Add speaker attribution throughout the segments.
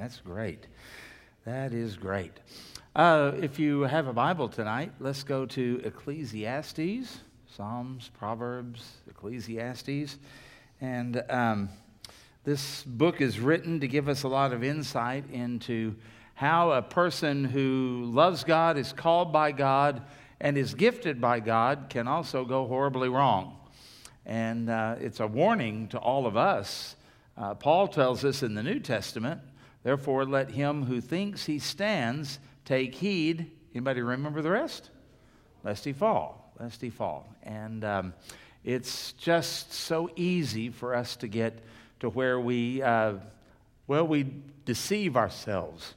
Speaker 1: That's great. That is great. Uh, if you have a Bible tonight, let's go to Ecclesiastes, Psalms, Proverbs, Ecclesiastes. And um, this book is written to give us a lot of insight into how a person who loves God, is called by God, and is gifted by God can also go horribly wrong. And uh, it's a warning to all of us. Uh, Paul tells us in the New Testament, therefore, let him who thinks he stands take heed. Anybody remember the rest? Lest he fall, lest he fall. And um, it's just so easy for us to get to where we, uh, well, we deceive ourselves.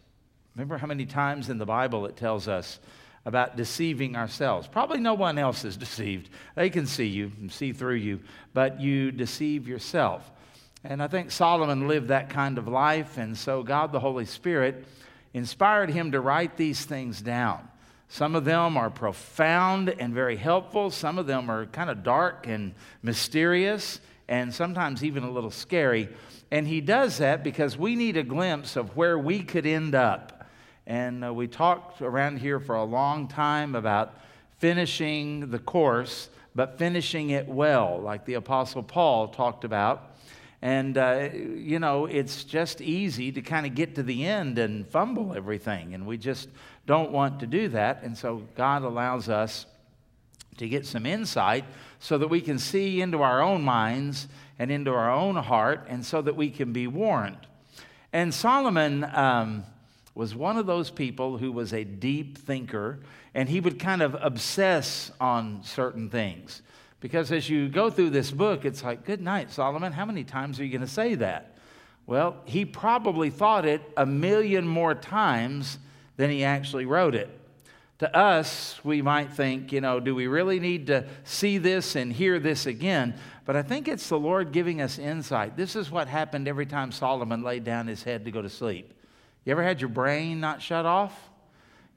Speaker 1: Remember how many times in the Bible it tells us about deceiving ourselves? Probably no one else is deceived. They can see you and see through you, but you deceive yourself. And I think Solomon lived that kind of life, and so God the Holy Spirit inspired him to write these things down. Some of them are profound and very helpful, some of them are kind of dark and mysterious, and sometimes even a little scary. And he does that because we need a glimpse of where we could end up and uh, we talked around here for a long time about finishing the course, but finishing it well, like the Apostle Paul talked about. And, uh, you know, it's just easy to kind of get to the end and fumble everything. And we just don't want to do that. And so God allows us to get some insight so that we can see into our own minds and into our own heart and so that we can be warned. And Solomon. Um, was one of those people who was a deep thinker, and he would kind of obsess on certain things. Because as you go through this book, it's like, Good night, Solomon. How many times are you going to say that? Well, he probably thought it a million more times than he actually wrote it. To us, we might think, you know, do we really need to see this and hear this again? But I think it's the Lord giving us insight. This is what happened every time Solomon laid down his head to go to sleep. You ever had your brain not shut off?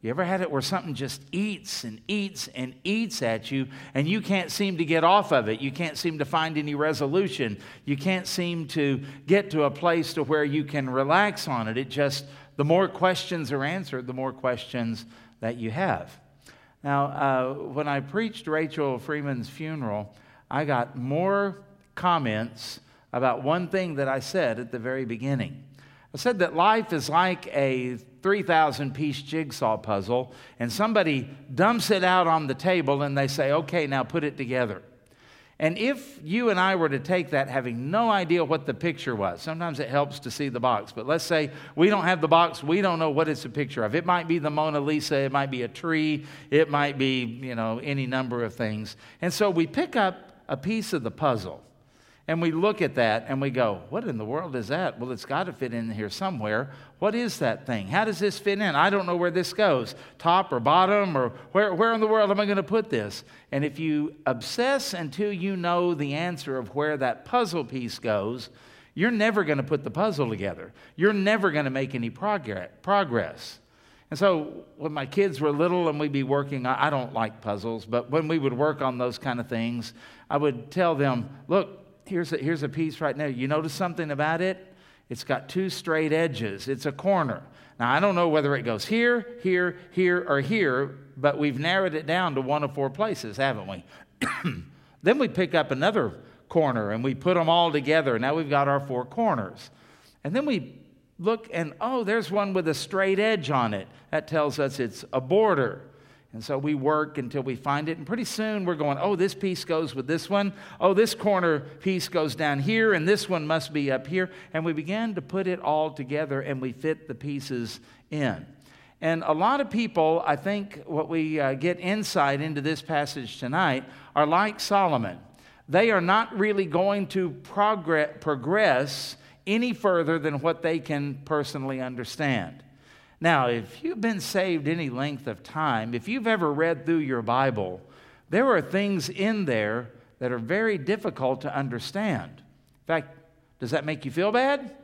Speaker 1: You ever had it where something just eats and eats and eats at you and you can't seem to get off of it? You can't seem to find any resolution. You can't seem to get to a place to where you can relax on it. It just, the more questions are answered, the more questions that you have. Now, uh, when I preached Rachel Freeman's funeral, I got more comments about one thing that I said at the very beginning. I said that life is like a 3,000 piece jigsaw puzzle, and somebody dumps it out on the table and they say, okay, now put it together. And if you and I were to take that having no idea what the picture was, sometimes it helps to see the box, but let's say we don't have the box, we don't know what it's a picture of. It might be the Mona Lisa, it might be a tree, it might be, you know, any number of things. And so we pick up a piece of the puzzle. And we look at that and we go, What in the world is that? Well, it's got to fit in here somewhere. What is that thing? How does this fit in? I don't know where this goes top or bottom, or where, where in the world am I going to put this? And if you obsess until you know the answer of where that puzzle piece goes, you're never going to put the puzzle together. You're never going to make any progress. And so when my kids were little and we'd be working, I don't like puzzles, but when we would work on those kind of things, I would tell them, look, here's a, here's a piece right now. You notice something about it? It's got two straight edges, it's a corner. Now, I don't know whether it goes here, here, here, or here, but we've narrowed it down to one of four places, haven't we? then we pick up another corner and we put them all together. Now we've got our four corners. And then we look and, oh, there's one with a straight edge on it. That tells us it's a border. And so we work until we find it. And pretty soon we're going, oh, this piece goes with this one. Oh, this corner piece goes down here, and this one must be up here. And we begin to put it all together and we fit the pieces in. And a lot of people, I think, what we uh, get insight into this passage tonight are like Solomon. They are not really going to progress, progress any further than what they can personally understand. Now, if you've been saved any length of time, if you've ever read through your Bible, there are things in there that are very difficult to understand. In fact, does that make you feel bad?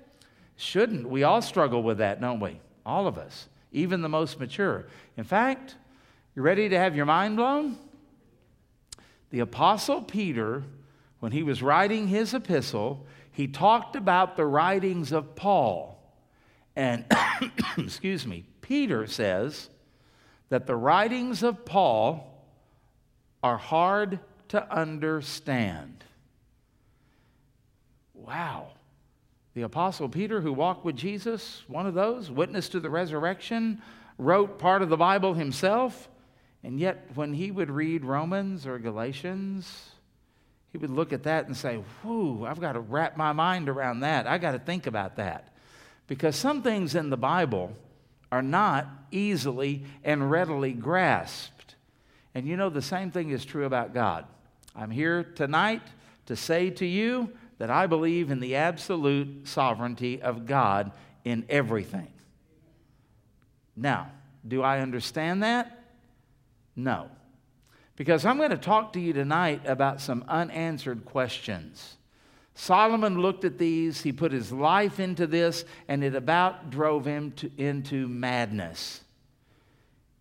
Speaker 1: Shouldn't. We all struggle with that, don't we? All of us, even the most mature. In fact, you ready to have your mind blown? The Apostle Peter, when he was writing his epistle, he talked about the writings of Paul. And, excuse me, Peter says that the writings of Paul are hard to understand. Wow. The Apostle Peter, who walked with Jesus, one of those, witness to the resurrection, wrote part of the Bible himself, and yet when he would read Romans or Galatians, he would look at that and say, Whew, I've got to wrap my mind around that. I've got to think about that. Because some things in the Bible are not easily and readily grasped. And you know, the same thing is true about God. I'm here tonight to say to you that I believe in the absolute sovereignty of God in everything. Now, do I understand that? No. Because I'm going to talk to you tonight about some unanswered questions. Solomon looked at these, he put his life into this, and it about drove him to, into madness.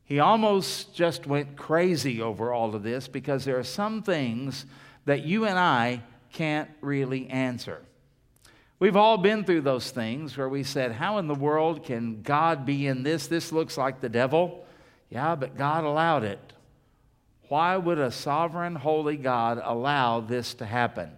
Speaker 1: He almost just went crazy over all of this because there are some things that you and I can't really answer. We've all been through those things where we said, How in the world can God be in this? This looks like the devil. Yeah, but God allowed it. Why would a sovereign, holy God allow this to happen?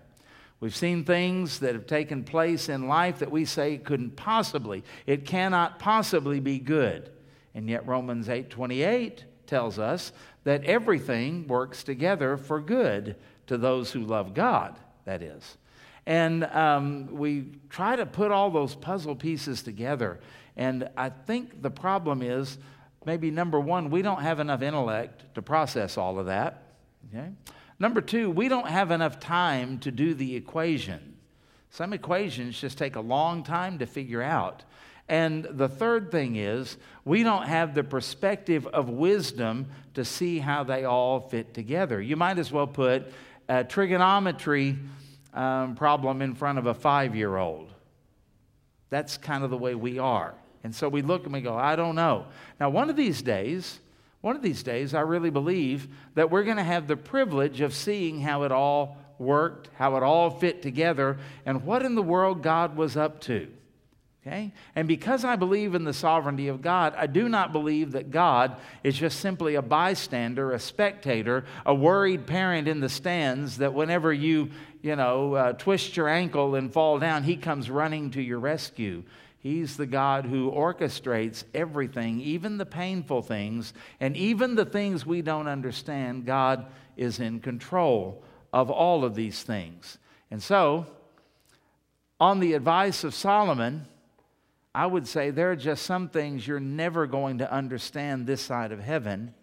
Speaker 1: We've seen things that have taken place in life that we say couldn't possibly, it cannot possibly be good. And yet Romans 8:28 tells us that everything works together for good to those who love God that is. And um, we try to put all those puzzle pieces together. And I think the problem is maybe number one, we don't have enough intellect to process all of that. Okay? Number two, we don't have enough time to do the equation. Some equations just take a long time to figure out. And the third thing is, we don't have the perspective of wisdom to see how they all fit together. You might as well put a trigonometry um, problem in front of a five year old. That's kind of the way we are. And so we look and we go, I don't know. Now, one of these days, one of these days, I really believe that we're going to have the privilege of seeing how it all worked, how it all fit together, and what in the world God was up to. Okay? And because I believe in the sovereignty of God, I do not believe that God is just simply a bystander, a spectator, a worried parent in the stands that whenever you, you know, uh, twist your ankle and fall down, he comes running to your rescue. He's the God who orchestrates everything, even the painful things, and even the things we don't understand. God is in control of all of these things. And so, on the advice of Solomon, I would say there are just some things you're never going to understand this side of heaven,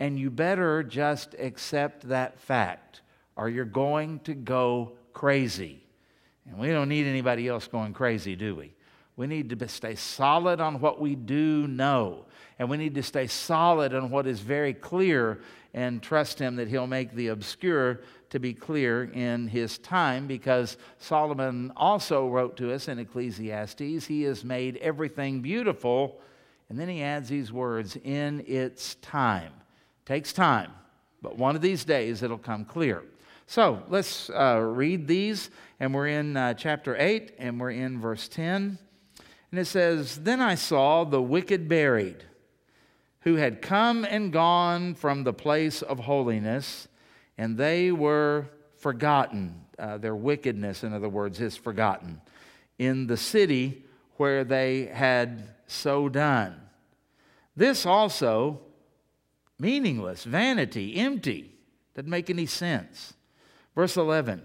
Speaker 1: and you better just accept that fact, or you're going to go crazy. And we don't need anybody else going crazy, do we? We need to stay solid on what we do know. And we need to stay solid on what is very clear and trust Him that He'll make the obscure to be clear in His time because Solomon also wrote to us in Ecclesiastes, He has made everything beautiful. And then he adds these words, in its time. Takes time, but one of these days it'll come clear. So let's uh, read these, and we're in uh, chapter 8, and we're in verse 10. And it says, Then I saw the wicked buried who had come and gone from the place of holiness, and they were forgotten. Uh, their wickedness, in other words, is forgotten in the city where they had so done. This also, meaningless, vanity, empty, doesn't make any sense. Verse 11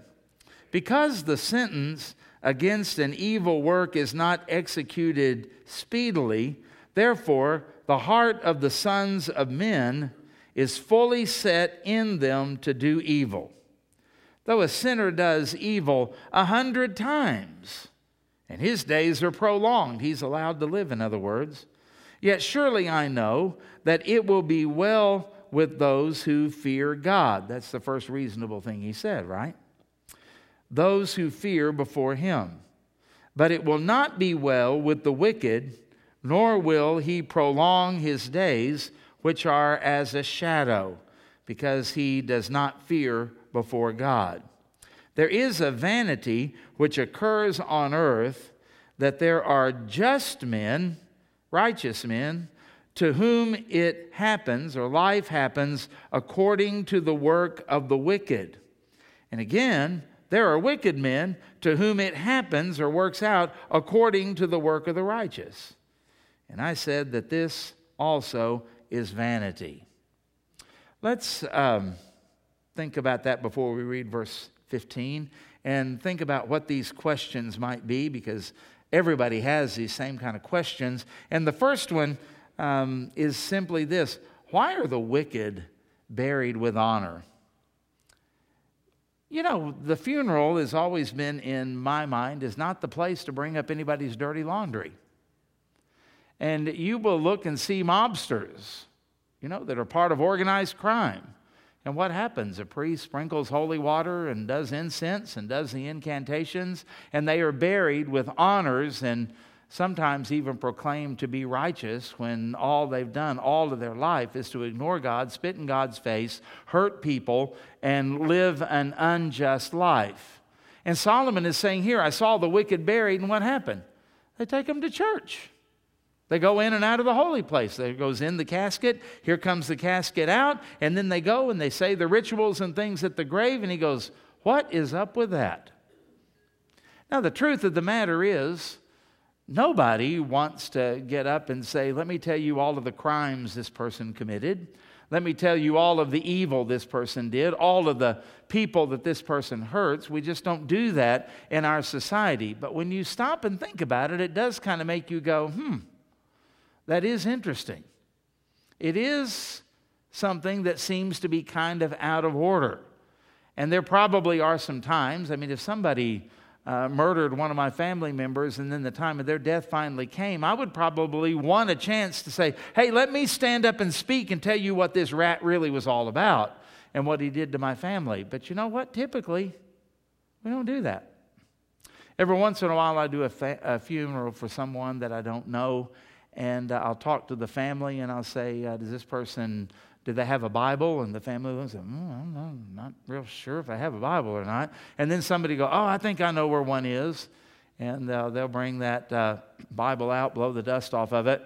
Speaker 1: Because the sentence against an evil work is not executed speedily, therefore the heart of the sons of men is fully set in them to do evil. Though a sinner does evil a hundred times, and his days are prolonged, he's allowed to live, in other words, yet surely I know that it will be well with those who fear God. That's the first reasonable thing he said, right? Those who fear before him. But it will not be well with the wicked nor will he prolong his days, which are as a shadow, because he does not fear before God. There is a vanity which occurs on earth, that there are just men, righteous men, to whom it happens or life happens according to the work of the wicked. And again, there are wicked men to whom it happens or works out according to the work of the righteous. And I said that this also is vanity. Let's um, think about that before we read verse 15 and think about what these questions might be because everybody has these same kind of questions. And the first one um, is simply this Why are the wicked buried with honor? You know, the funeral has always been in my mind is not the place to bring up anybody's dirty laundry. And you will look and see mobsters, you know, that are part of organized crime. And what happens? A priest sprinkles holy water and does incense and does the incantations, and they are buried with honors and sometimes even proclaimed to be righteous when all they've done all of their life is to ignore God, spit in God's face, hurt people, and live an unjust life. And Solomon is saying here, I saw the wicked buried, and what happened? They take them to church. They go in and out of the holy place. There goes in the casket, here comes the casket out, and then they go and they say the rituals and things at the grave, and he goes, What is up with that? Now, the truth of the matter is, Nobody wants to get up and say, Let me tell you all of the crimes this person committed. Let me tell you all of the evil this person did, all of the people that this person hurts. We just don't do that in our society. But when you stop and think about it, it does kind of make you go, hmm, that is interesting. It is something that seems to be kind of out of order. And there probably are some times, I mean, if somebody uh, murdered one of my family members and then the time of their death finally came, I would probably want a chance to say, hey, let me stand up and speak and tell you what this rat really was all about and what he did to my family. But you know what? Typically, we don't do that. Every once in a while, I do a, fa- a funeral for someone that I don't know, and uh, I'll talk to the family and I'll say, uh, Does this person did they have a Bible? And the family was like, mm, I'm not real sure if I have a Bible or not. And then somebody go, oh, I think I know where one is. And uh, they'll bring that uh, Bible out, blow the dust off of it,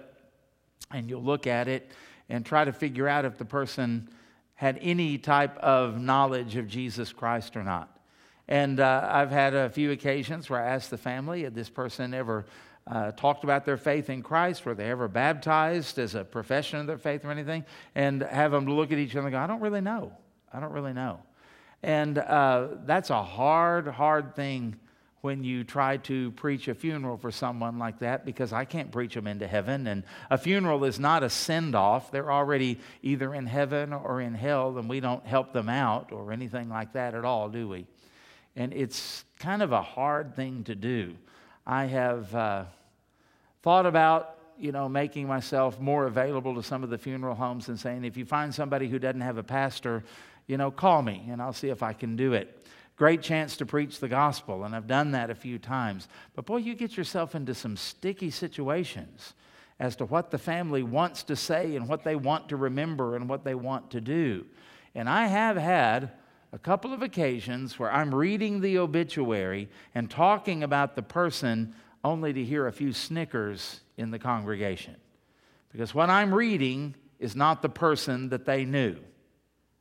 Speaker 1: and you'll look at it and try to figure out if the person had any type of knowledge of Jesus Christ or not. And uh, I've had a few occasions where I asked the family, had this person ever uh, talked about their faith in Christ? Were they ever baptized as a profession of their faith or anything? And have them look at each other and go, I don't really know. I don't really know. And uh, that's a hard, hard thing when you try to preach a funeral for someone like that because I can't preach them into heaven. And a funeral is not a send off. They're already either in heaven or in hell, and we don't help them out or anything like that at all, do we? And it's kind of a hard thing to do. I have uh, thought about, you know, making myself more available to some of the funeral homes and saying, if you find somebody who doesn't have a pastor, you know, call me and I'll see if I can do it. Great chance to preach the gospel, and I've done that a few times. But boy, you get yourself into some sticky situations as to what the family wants to say and what they want to remember and what they want to do. And I have had a couple of occasions where I'm reading the obituary and talking about the person only to hear a few snickers in the congregation. Because what I'm reading is not the person that they knew.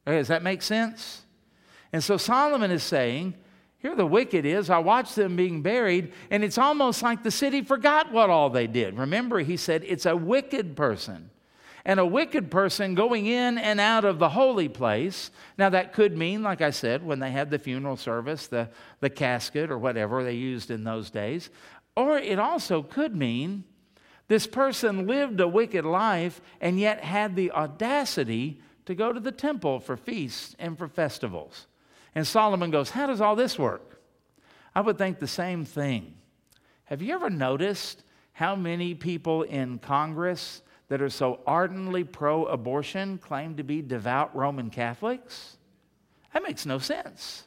Speaker 1: Okay, does that make sense? And so Solomon is saying, here the wicked is, I watch them being buried, and it's almost like the city forgot what all they did. Remember, he said, it's a wicked person and a wicked person going in and out of the holy place. Now, that could mean, like I said, when they had the funeral service, the, the casket or whatever they used in those days. Or it also could mean this person lived a wicked life and yet had the audacity to go to the temple for feasts and for festivals. And Solomon goes, How does all this work? I would think the same thing. Have you ever noticed how many people in Congress that are so ardently pro abortion claim to be devout Roman Catholics? That makes no sense.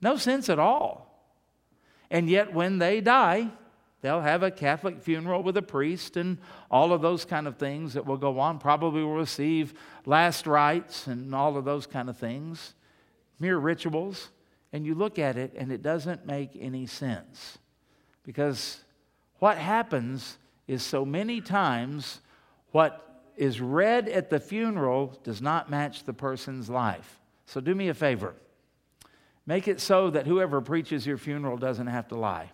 Speaker 1: No sense at all. And yet, when they die, they'll have a Catholic funeral with a priest and all of those kind of things that will go on. Probably will receive last rites and all of those kind of things, mere rituals. And you look at it and it doesn't make any sense. Because what happens is so many times what is read at the funeral does not match the person's life. So do me a favor. Make it so that whoever preaches your funeral doesn't have to lie.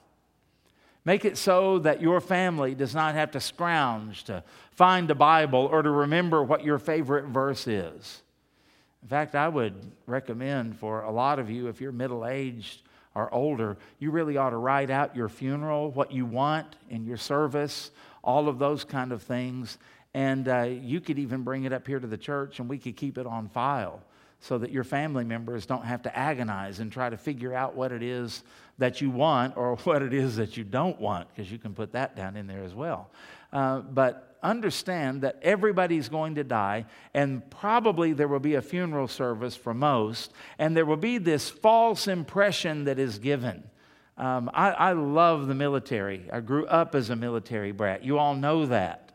Speaker 1: Make it so that your family does not have to scrounge to find a Bible or to remember what your favorite verse is. In fact, I would recommend for a lot of you, if you're middle aged or older, you really ought to write out your funeral, what you want in your service, all of those kind of things. And uh, you could even bring it up here to the church and we could keep it on file so that your family members don't have to agonize and try to figure out what it is that you want or what it is that you don't want, because you can put that down in there as well. Uh, but understand that everybody's going to die, and probably there will be a funeral service for most, and there will be this false impression that is given. Um, I, I love the military. I grew up as a military brat. You all know that.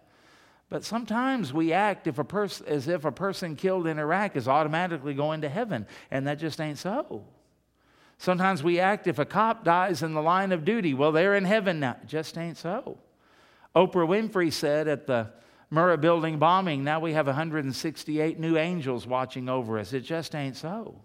Speaker 1: But sometimes we act if pers- as if a person killed in Iraq is automatically going to heaven, and that just ain't so. Sometimes we act if a cop dies in the line of duty, well, they're in heaven now. Just ain't so. Oprah Winfrey said at the Murrah building bombing, now we have 168 new angels watching over us. It just ain't so.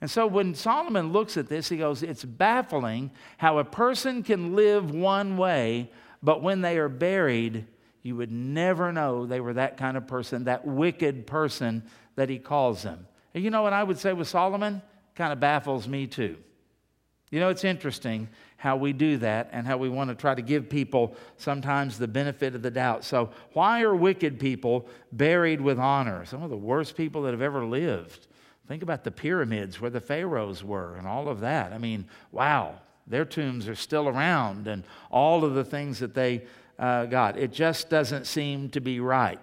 Speaker 1: And so when Solomon looks at this, he goes, It's baffling how a person can live one way, but when they are buried, you would never know they were that kind of person, that wicked person that he calls them. And you know what I would say with Solomon? Kind of baffles me too. You know, it's interesting how we do that and how we want to try to give people sometimes the benefit of the doubt. So, why are wicked people buried with honor? Some of the worst people that have ever lived. Think about the pyramids where the pharaohs were and all of that. I mean, wow, their tombs are still around and all of the things that they uh, God. It just doesn't seem to be right.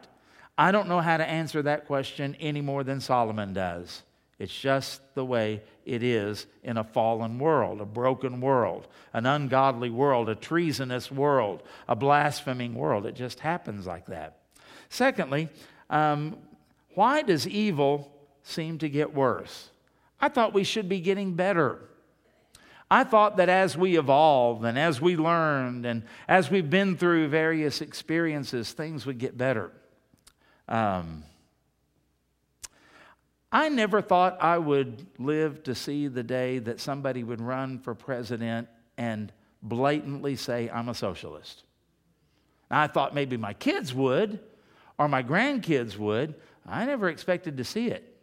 Speaker 1: I don't know how to answer that question any more than Solomon does. It's just the way it is in a fallen world, a broken world, an ungodly world, a treasonous world, a blaspheming world. It just happens like that. Secondly, um, why does evil seem to get worse? I thought we should be getting better. I thought that as we evolved and as we learned and as we've been through various experiences, things would get better. Um, I never thought I would live to see the day that somebody would run for president and blatantly say, I'm a socialist. I thought maybe my kids would or my grandkids would. I never expected to see it.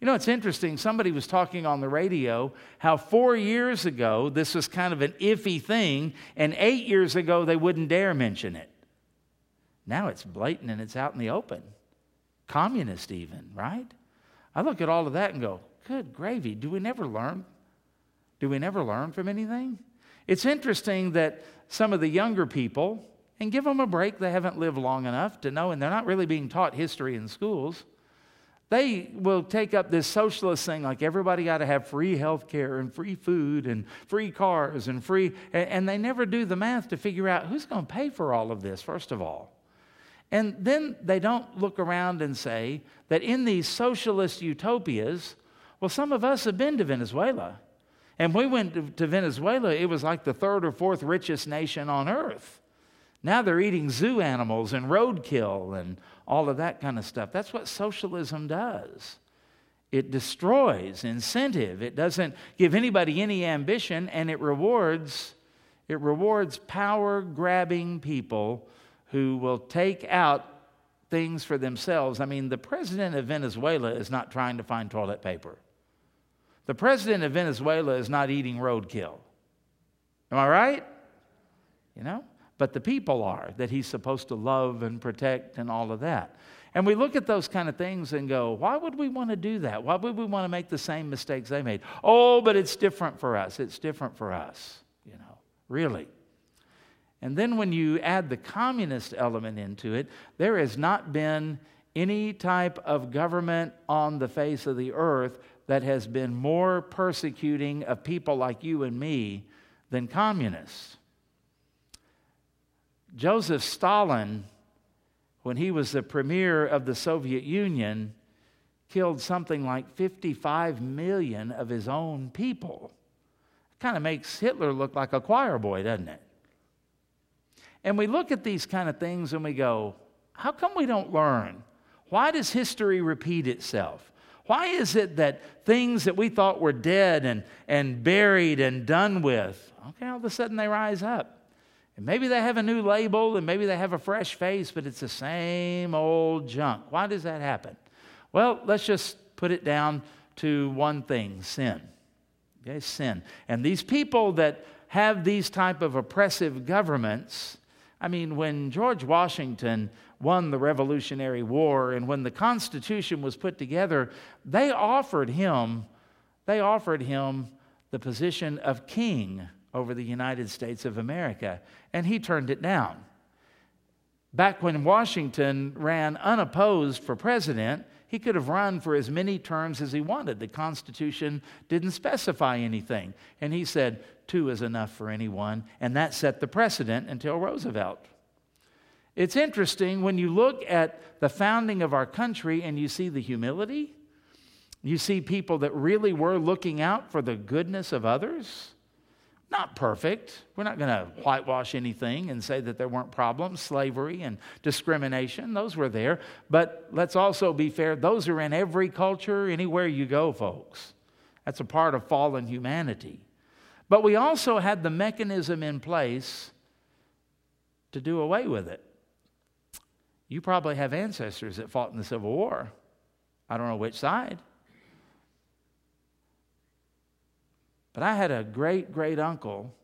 Speaker 1: You know, it's interesting. Somebody was talking on the radio how four years ago this was kind of an iffy thing, and eight years ago they wouldn't dare mention it. Now it's blatant and it's out in the open. Communist, even, right? I look at all of that and go, good gravy. Do we never learn? Do we never learn from anything? It's interesting that some of the younger people, and give them a break, they haven't lived long enough to know, and they're not really being taught history in schools. They will take up this socialist thing like everybody got to have free health care and free food and free cars and free, and they never do the math to figure out who's going to pay for all of this, first of all. And then they don't look around and say that in these socialist utopias, well, some of us have been to Venezuela. And we went to Venezuela, it was like the third or fourth richest nation on earth. Now they're eating zoo animals and roadkill and all of that kind of stuff. That's what socialism does. It destroys incentive. It doesn't give anybody any ambition and it rewards it rewards power grabbing people who will take out things for themselves. I mean, the president of Venezuela is not trying to find toilet paper. The president of Venezuela is not eating roadkill. Am I right? You know? But the people are that he's supposed to love and protect and all of that. And we look at those kind of things and go, why would we want to do that? Why would we want to make the same mistakes they made? Oh, but it's different for us. It's different for us, you know, really. And then when you add the communist element into it, there has not been any type of government on the face of the earth that has been more persecuting of people like you and me than communists. Joseph Stalin, when he was the premier of the Soviet Union, killed something like 55 million of his own people. Kind of makes Hitler look like a choir boy, doesn't it? And we look at these kind of things and we go, how come we don't learn? Why does history repeat itself? Why is it that things that we thought were dead and, and buried and done with, okay, all of a sudden they rise up? And maybe they have a new label and maybe they have a fresh face, but it's the same old junk. Why does that happen? Well, let's just put it down to one thing sin. Okay, sin. And these people that have these type of oppressive governments, I mean, when George Washington won the Revolutionary War and when the Constitution was put together, they offered him, they offered him the position of king over the United States of America, and he turned it down. Back when Washington ran unopposed for president, he could have run for as many terms as he wanted. The Constitution didn't specify anything. And he said, two is enough for anyone. And that set the precedent until Roosevelt. It's interesting when you look at the founding of our country and you see the humility, you see people that really were looking out for the goodness of others. Not perfect. We're not going to whitewash anything and say that there weren't problems, slavery and discrimination. Those were there. But let's also be fair, those are in every culture, anywhere you go, folks. That's a part of fallen humanity. But we also had the mechanism in place to do away with it. You probably have ancestors that fought in the Civil War. I don't know which side. But I had a great great uncle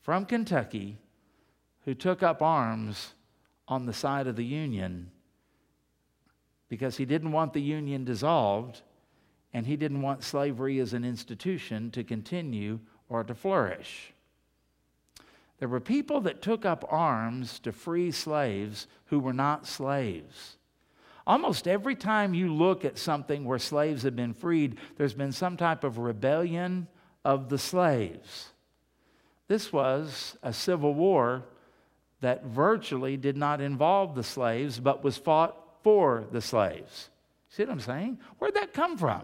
Speaker 1: from Kentucky who took up arms on the side of the Union because he didn't want the Union dissolved and he didn't want slavery as an institution to continue or to flourish. There were people that took up arms to free slaves who were not slaves. Almost every time you look at something where slaves have been freed, there's been some type of rebellion of the slaves. This was a civil war that virtually did not involve the slaves, but was fought for the slaves. See what I'm saying? Where'd that come from?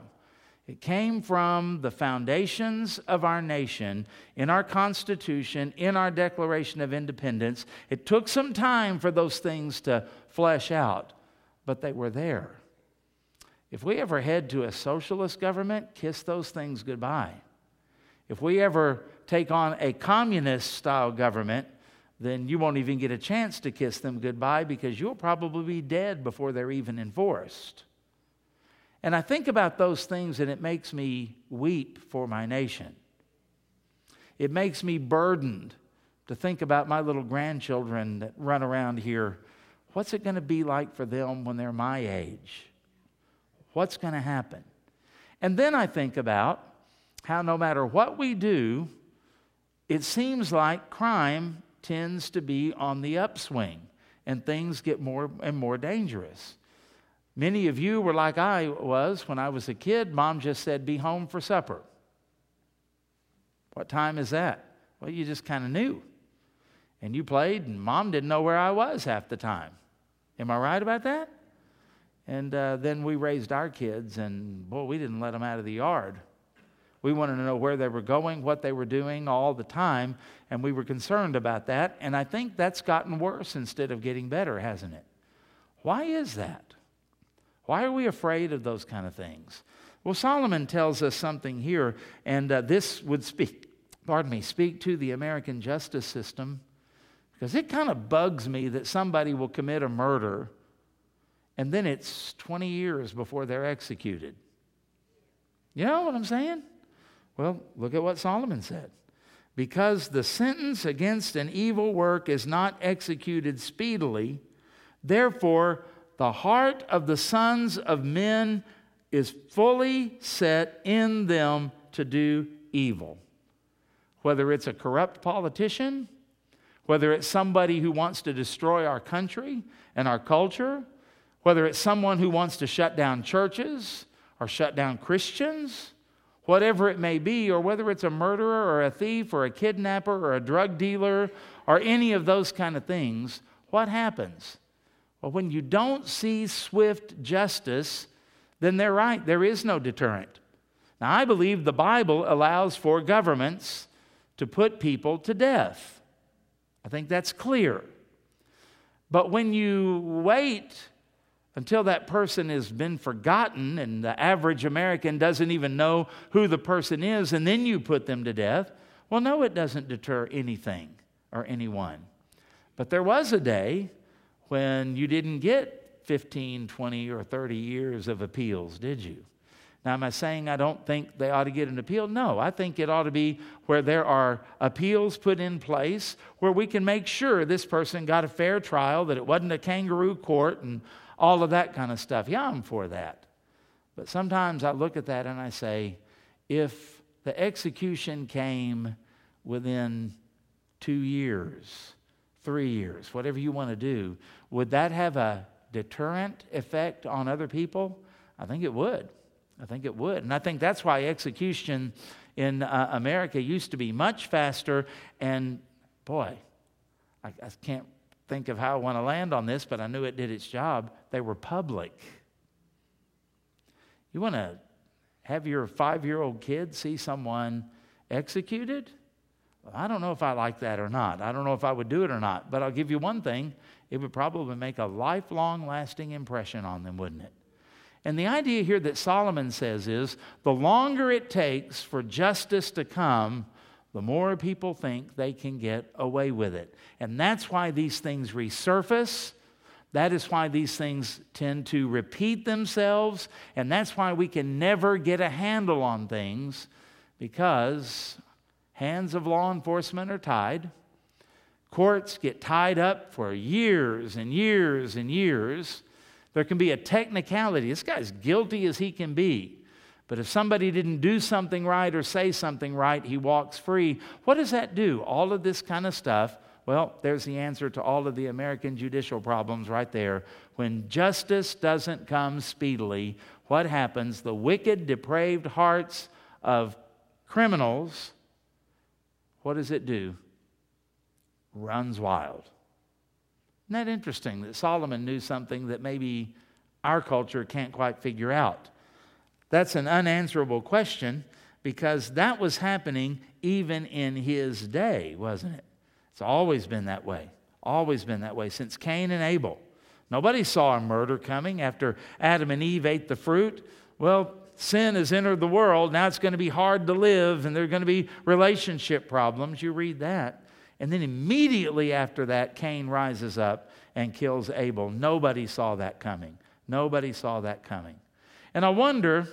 Speaker 1: It came from the foundations of our nation, in our Constitution, in our Declaration of Independence. It took some time for those things to flesh out, but they were there. If we ever head to a socialist government, kiss those things goodbye. If we ever take on a communist style government, then you won't even get a chance to kiss them goodbye because you'll probably be dead before they're even enforced. And I think about those things and it makes me weep for my nation. It makes me burdened to think about my little grandchildren that run around here. What's it going to be like for them when they're my age? What's going to happen? And then I think about how no matter what we do, it seems like crime tends to be on the upswing and things get more and more dangerous. Many of you were like I was when I was a kid. Mom just said, Be home for supper. What time is that? Well, you just kind of knew. And you played, and mom didn't know where I was half the time. Am I right about that? And uh, then we raised our kids, and boy, we didn't let them out of the yard. We wanted to know where they were going, what they were doing all the time, and we were concerned about that. And I think that's gotten worse instead of getting better, hasn't it? Why is that? Why are we afraid of those kind of things? Well, Solomon tells us something here, and uh, this would speak, pardon me, speak to the American justice system because it kind of bugs me that somebody will commit a murder and then it's 20 years before they're executed. You know what I'm saying? Well, look at what Solomon said. Because the sentence against an evil work is not executed speedily, therefore the heart of the sons of men is fully set in them to do evil. Whether it's a corrupt politician, whether it's somebody who wants to destroy our country and our culture, whether it's someone who wants to shut down churches or shut down Christians, whatever it may be, or whether it's a murderer or a thief or a kidnapper or a drug dealer or any of those kind of things, what happens? Well, when you don't see swift justice, then they're right. There is no deterrent. Now, I believe the Bible allows for governments to put people to death. I think that's clear. But when you wait until that person has been forgotten and the average American doesn't even know who the person is, and then you put them to death, well, no, it doesn't deter anything or anyone. But there was a day when you didn't get 15, 20, or 30 years of appeals, did you? Now, am I saying I don't think they ought to get an appeal? No, I think it ought to be where there are appeals put in place where we can make sure this person got a fair trial, that it wasn't a kangaroo court and all of that kind of stuff. Yeah, I'm for that. But sometimes I look at that and I say, if the execution came within two years, three years, whatever you want to do, would that have a deterrent effect on other people? I think it would. I think it would. And I think that's why execution in uh, America used to be much faster. And boy, I, I can't think of how I want to land on this, but I knew it did its job. They were public. You want to have your five year old kid see someone executed? Well, I don't know if I like that or not. I don't know if I would do it or not. But I'll give you one thing it would probably make a lifelong lasting impression on them, wouldn't it? And the idea here that Solomon says is the longer it takes for justice to come, the more people think they can get away with it. And that's why these things resurface. That is why these things tend to repeat themselves. And that's why we can never get a handle on things because hands of law enforcement are tied. Courts get tied up for years and years and years. There can be a technicality. This guy's guilty as he can be. But if somebody didn't do something right or say something right, he walks free. What does that do? All of this kind of stuff. Well, there's the answer to all of the American judicial problems right there. When justice doesn't come speedily, what happens? The wicked, depraved hearts of criminals, what does it do? Runs wild. Isn't that interesting that Solomon knew something that maybe our culture can't quite figure out? That's an unanswerable question because that was happening even in his day, wasn't it? It's always been that way. Always been that way since Cain and Abel. Nobody saw a murder coming after Adam and Eve ate the fruit. Well, sin has entered the world. Now it's going to be hard to live and there are going to be relationship problems. You read that. And then immediately after that, Cain rises up and kills Abel. Nobody saw that coming. Nobody saw that coming. And I wonder,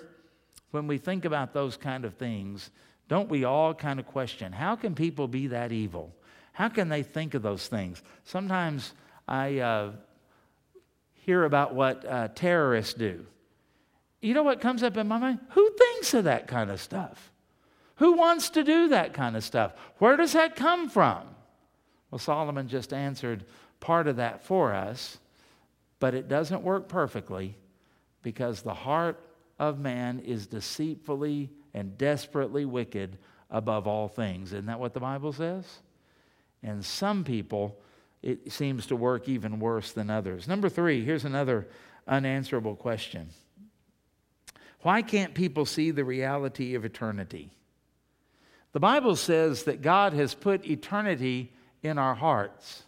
Speaker 1: when we think about those kind of things, don't we all kind of question how can people be that evil? How can they think of those things? Sometimes I uh, hear about what uh, terrorists do. You know what comes up in my mind? Who thinks of that kind of stuff? Who wants to do that kind of stuff? Where does that come from? Well, Solomon just answered part of that for us, but it doesn't work perfectly because the heart of man is deceitfully and desperately wicked above all things. Isn't that what the Bible says? And some people, it seems to work even worse than others. Number three, here's another unanswerable question Why can't people see the reality of eternity? The Bible says that God has put eternity in our hearts.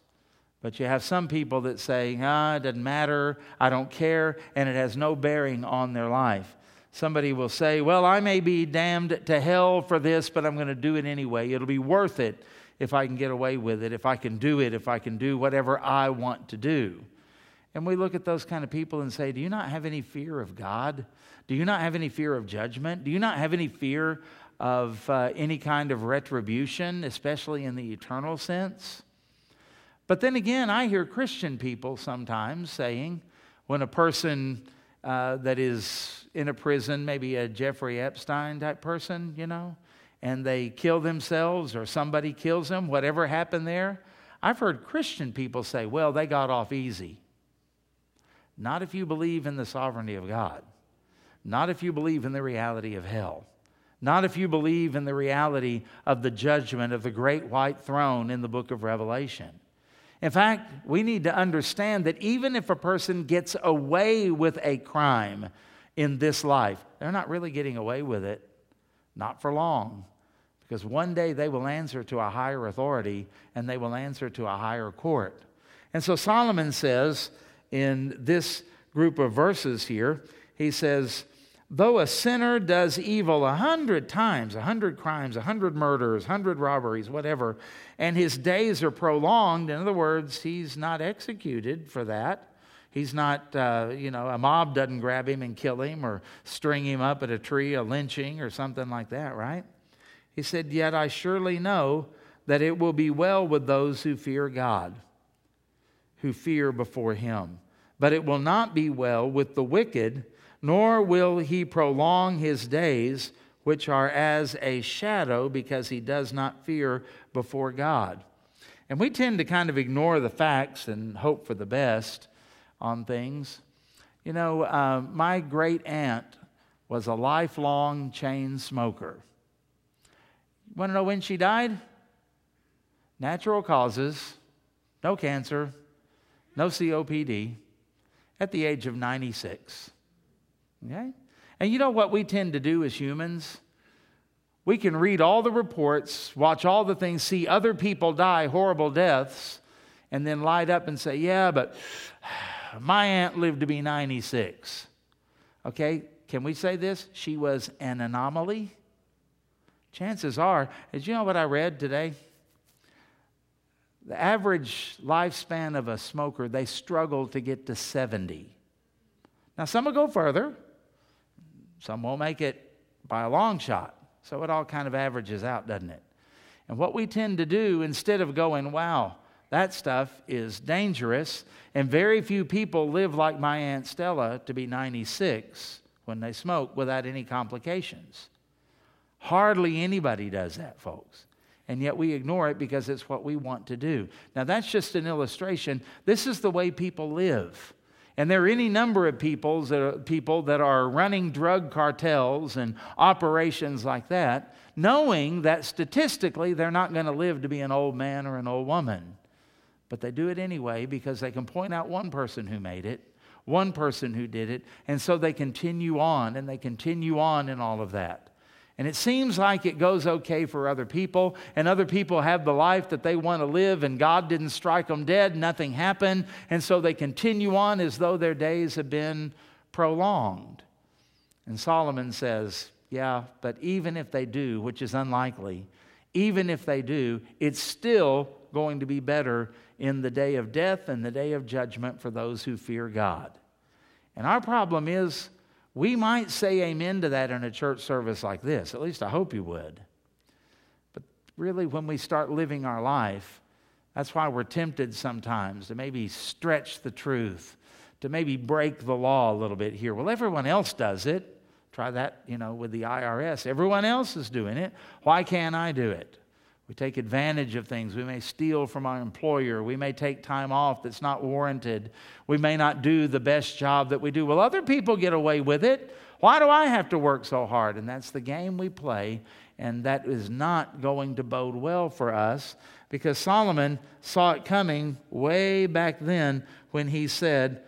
Speaker 1: But you have some people that say, ah, it doesn't matter, I don't care, and it has no bearing on their life. Somebody will say, well, I may be damned to hell for this, but I'm going to do it anyway. It'll be worth it if I can get away with it, if I can do it, if I can do whatever I want to do. And we look at those kind of people and say, Do you not have any fear of God? Do you not have any fear of judgment? Do you not have any fear of uh, any kind of retribution, especially in the eternal sense. But then again, I hear Christian people sometimes saying, when a person uh, that is in a prison, maybe a Jeffrey Epstein type person, you know, and they kill themselves or somebody kills them, whatever happened there, I've heard Christian people say, well, they got off easy. Not if you believe in the sovereignty of God, not if you believe in the reality of hell. Not if you believe in the reality of the judgment of the great white throne in the book of Revelation. In fact, we need to understand that even if a person gets away with a crime in this life, they're not really getting away with it, not for long, Because one day they will answer to a higher authority and they will answer to a higher court. And so Solomon says in this group of verses here, he says, Though a sinner does evil a hundred times, a hundred crimes, a hundred murders, hundred robberies, whatever, and his days are prolonged, in other words, he's not executed for that. He's not, uh, you know, a mob doesn't grab him and kill him or string him up at a tree, a lynching or something like that, right? He said, Yet I surely know that it will be well with those who fear God, who fear before him. But it will not be well with the wicked nor will he prolong his days, which are as a shadow, because he does not fear before God. And we tend to kind of ignore the facts and hope for the best on things. You know, uh, my great aunt was a lifelong chain smoker. You Want to know when she died? Natural causes, no cancer, no COPD, at the age of 96. Okay? And you know what we tend to do as humans? We can read all the reports, watch all the things, see other people die horrible deaths, and then light up and say, Yeah, but my aunt lived to be 96. Okay? Can we say this? She was an anomaly? Chances are, as you know what I read today? The average lifespan of a smoker, they struggle to get to 70. Now, some will go further. Some won't make it by a long shot. So it all kind of averages out, doesn't it? And what we tend to do, instead of going, wow, that stuff is dangerous, and very few people live like my Aunt Stella to be 96 when they smoke without any complications. Hardly anybody does that, folks. And yet we ignore it because it's what we want to do. Now, that's just an illustration. This is the way people live. And there are any number of peoples that are, people that are running drug cartels and operations like that, knowing that statistically they're not going to live to be an old man or an old woman. But they do it anyway because they can point out one person who made it, one person who did it, and so they continue on and they continue on in all of that. And it seems like it goes okay for other people, and other people have the life that they want to live, and God didn't strike them dead, nothing happened, and so they continue on as though their days have been prolonged. And Solomon says, Yeah, but even if they do, which is unlikely, even if they do, it's still going to be better in the day of death and the day of judgment for those who fear God. And our problem is, we might say amen to that in a church service like this. At least I hope you would. But really, when we start living our life, that's why we're tempted sometimes to maybe stretch the truth, to maybe break the law a little bit here. Well, everyone else does it. Try that, you know, with the IRS. Everyone else is doing it. Why can't I do it? We take advantage of things. We may steal from our employer. We may take time off that's not warranted. We may not do the best job that we do. Well, other people get away with it. Why do I have to work so hard? And that's the game we play, and that is not going to bode well for us because Solomon saw it coming way back then when he said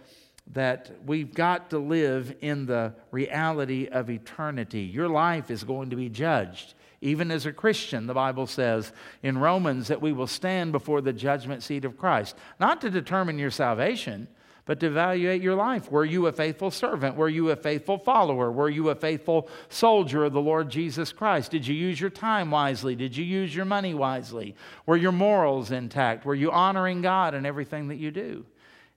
Speaker 1: that we've got to live in the reality of eternity. Your life is going to be judged. Even as a Christian, the Bible says in Romans that we will stand before the judgment seat of Christ, not to determine your salvation, but to evaluate your life. Were you a faithful servant? Were you a faithful follower? Were you a faithful soldier of the Lord Jesus Christ? Did you use your time wisely? Did you use your money wisely? Were your morals intact? Were you honoring God in everything that you do?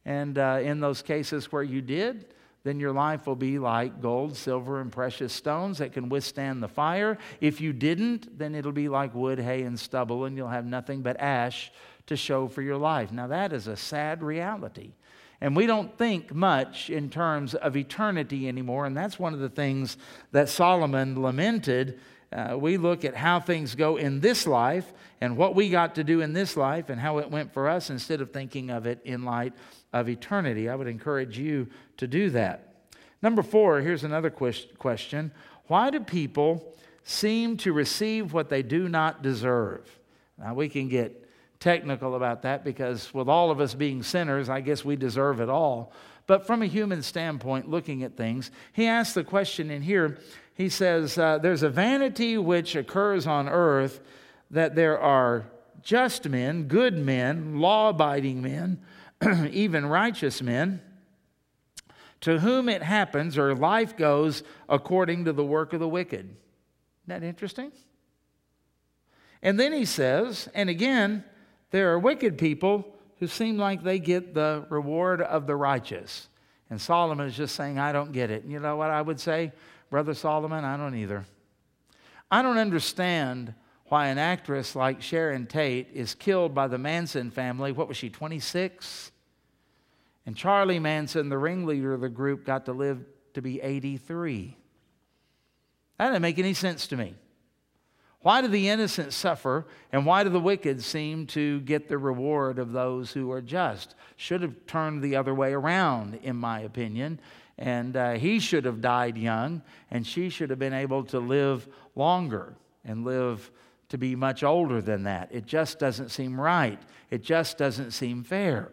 Speaker 1: And uh, in those cases where you did, then your life will be like gold, silver, and precious stones that can withstand the fire. If you didn't, then it'll be like wood, hay, and stubble, and you'll have nothing but ash to show for your life. Now, that is a sad reality. And we don't think much in terms of eternity anymore, and that's one of the things that Solomon lamented. Uh, we look at how things go in this life and what we got to do in this life and how it went for us instead of thinking of it in light of eternity. I would encourage you to do that. Number four, here's another question Why do people seem to receive what they do not deserve? Now, we can get technical about that because, with all of us being sinners, I guess we deserve it all. But from a human standpoint, looking at things, he asks the question in here. He says, uh, There's a vanity which occurs on earth that there are just men, good men, law abiding men, even righteous men, to whom it happens or life goes according to the work of the wicked. Isn't that interesting? And then he says, and again, there are wicked people who seem like they get the reward of the righteous. And Solomon is just saying, I don't get it. And you know what I would say, Brother Solomon? I don't either. I don't understand why an actress like Sharon Tate is killed by the Manson family. What was she, 26? And Charlie Manson, the ringleader of the group, got to live to be 83. That didn't make any sense to me. Why do the innocent suffer, and why do the wicked seem to get the reward of those who are just? Should have turned the other way around, in my opinion. And uh, he should have died young, and she should have been able to live longer and live to be much older than that. It just doesn't seem right. It just doesn't seem fair.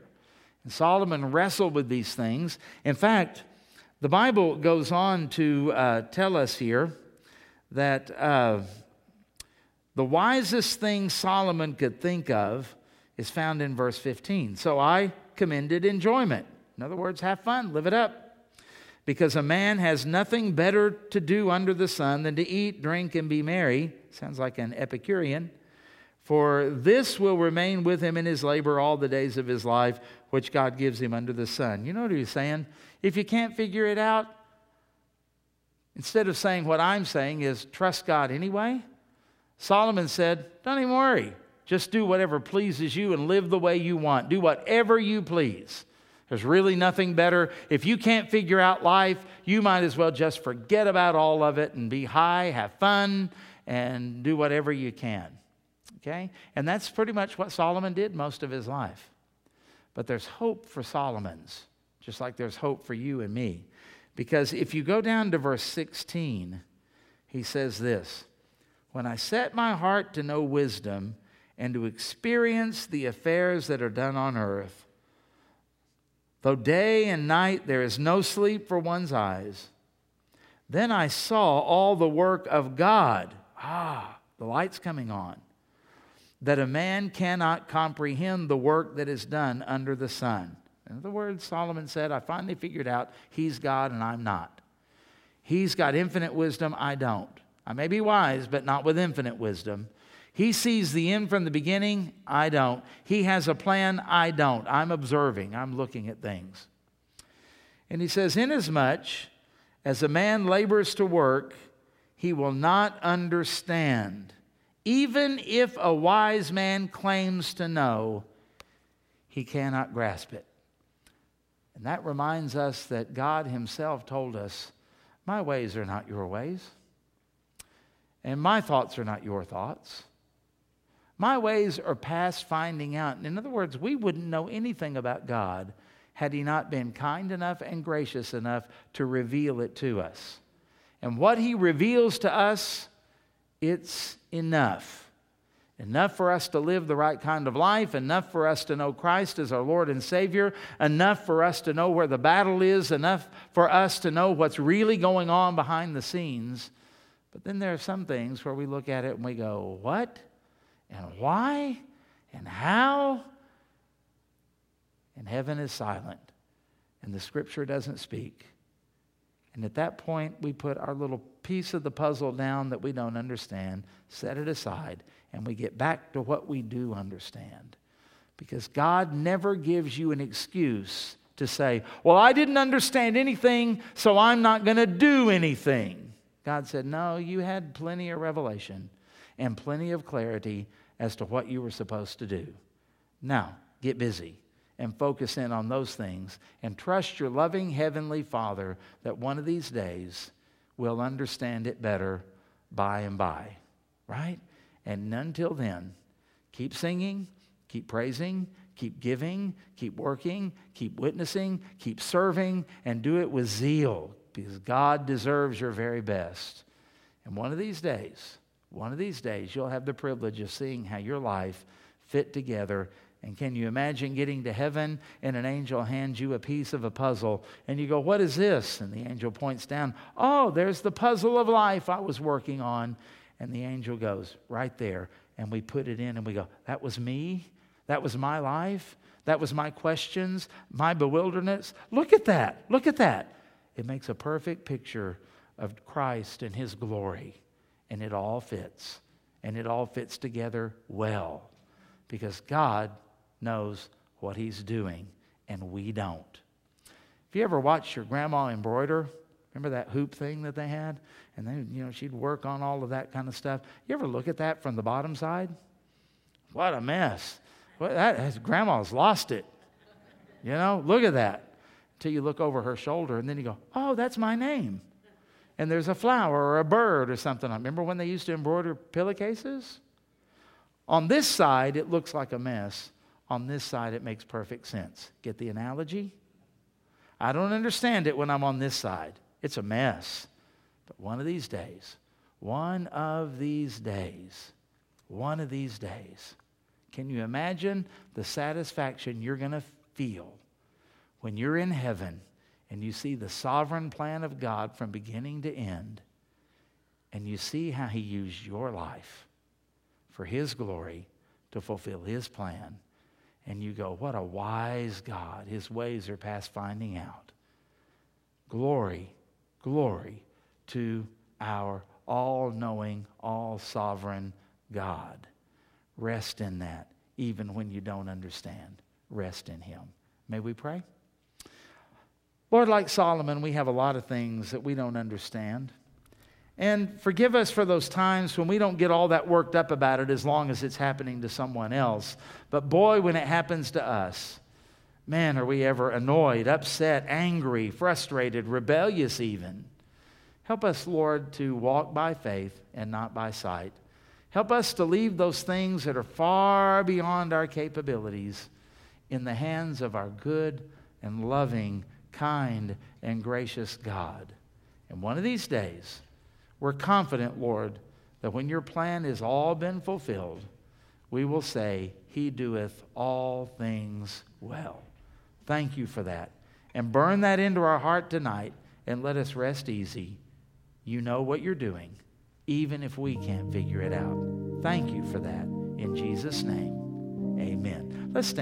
Speaker 1: And Solomon wrestled with these things. In fact, the Bible goes on to uh, tell us here that. Uh, the wisest thing Solomon could think of is found in verse 15. So I commended enjoyment. In other words, have fun, live it up. Because a man has nothing better to do under the sun than to eat, drink, and be merry. Sounds like an Epicurean. For this will remain with him in his labor all the days of his life, which God gives him under the sun. You know what he's saying? If you can't figure it out, instead of saying what I'm saying is trust God anyway, Solomon said, Don't even worry. Just do whatever pleases you and live the way you want. Do whatever you please. There's really nothing better. If you can't figure out life, you might as well just forget about all of it and be high, have fun, and do whatever you can. Okay? And that's pretty much what Solomon did most of his life. But there's hope for Solomon's, just like there's hope for you and me. Because if you go down to verse 16, he says this when I set my heart to know wisdom and to experience the affairs that are done on earth, though day and night there is no sleep for one's eyes, then I saw all the work of God. Ah, the light's coming on. That a man cannot comprehend the work that is done under the sun. In other words, Solomon said, I finally figured out he's God and I'm not. He's got infinite wisdom, I don't. I may be wise, but not with infinite wisdom. He sees the end from the beginning. I don't. He has a plan. I don't. I'm observing. I'm looking at things. And he says, Inasmuch as a man labors to work, he will not understand. Even if a wise man claims to know, he cannot grasp it. And that reminds us that God Himself told us, My ways are not your ways. And my thoughts are not your thoughts. My ways are past finding out. In other words, we wouldn't know anything about God had He not been kind enough and gracious enough to reveal it to us. And what He reveals to us, it's enough. Enough for us to live the right kind of life, enough for us to know Christ as our Lord and Savior, enough for us to know where the battle is, enough for us to know what's really going on behind the scenes but then there are some things where we look at it and we go, what? And why? And how? And heaven is silent, and the scripture doesn't speak. And at that point, we put our little piece of the puzzle down that we don't understand, set it aside, and we get back to what we do understand. Because God never gives you an excuse to say, Well, I didn't understand anything, so I'm not going to do anything. God said, No, you had plenty of revelation and plenty of clarity as to what you were supposed to do. Now, get busy and focus in on those things and trust your loving Heavenly Father that one of these days we'll understand it better by and by, right? And until then, keep singing, keep praising, keep giving, keep working, keep witnessing, keep serving, and do it with zeal because God deserves your very best. And one of these days, one of these days, you'll have the privilege of seeing how your life fit together. And can you imagine getting to heaven and an angel hands you a piece of a puzzle and you go, What is this? And the angel points down, Oh, there's the puzzle of life I was working on. And the angel goes, Right there. And we put it in and we go, That was me? That was my life? That was my questions, my bewilderness? Look at that. Look at that. It makes a perfect picture of Christ and his glory. And it all fits. And it all fits together well because God knows what he's doing and we don't. If you ever watched your grandma embroider, remember that hoop thing that they had? And then, you know, she'd work on all of that kind of stuff. You ever look at that from the bottom side? What a mess. Well, that, grandma's lost it. You know, look at that. Until you look over her shoulder and then you go, oh, that's my name and there's a flower or a bird or something. I remember when they used to embroider pillowcases? On this side, it looks like a mess. On this side, it makes perfect sense. Get the analogy? I don't understand it when I'm on this side. It's a mess. But one of these days, one of these days, one of these days, can you imagine the satisfaction you're going to feel when you're in heaven and you see the sovereign plan of God from beginning to end, and you see how He used your life for His glory to fulfill His plan, and you go, What a wise God. His ways are past finding out. Glory, glory to our all knowing, all sovereign God. Rest in that, even when you don't understand. Rest in Him. May we pray? Lord, like Solomon, we have a lot of things that we don't understand. And forgive us for those times when we don't get all that worked up about it as long as it's happening to someone else. But boy, when it happens to us, man, are we ever annoyed, upset, angry, frustrated, rebellious even. Help us, Lord, to walk by faith and not by sight. Help us to leave those things that are far beyond our capabilities in the hands of our good and loving kind, and gracious God. And one of these days, we're confident, Lord, that when your plan has all been fulfilled, we will say, He doeth all things well. Thank you for that. And burn that into our heart tonight and let us rest easy. You know what you're doing, even if we can't figure it out. Thank you for that. In Jesus' name, amen. Let's stand.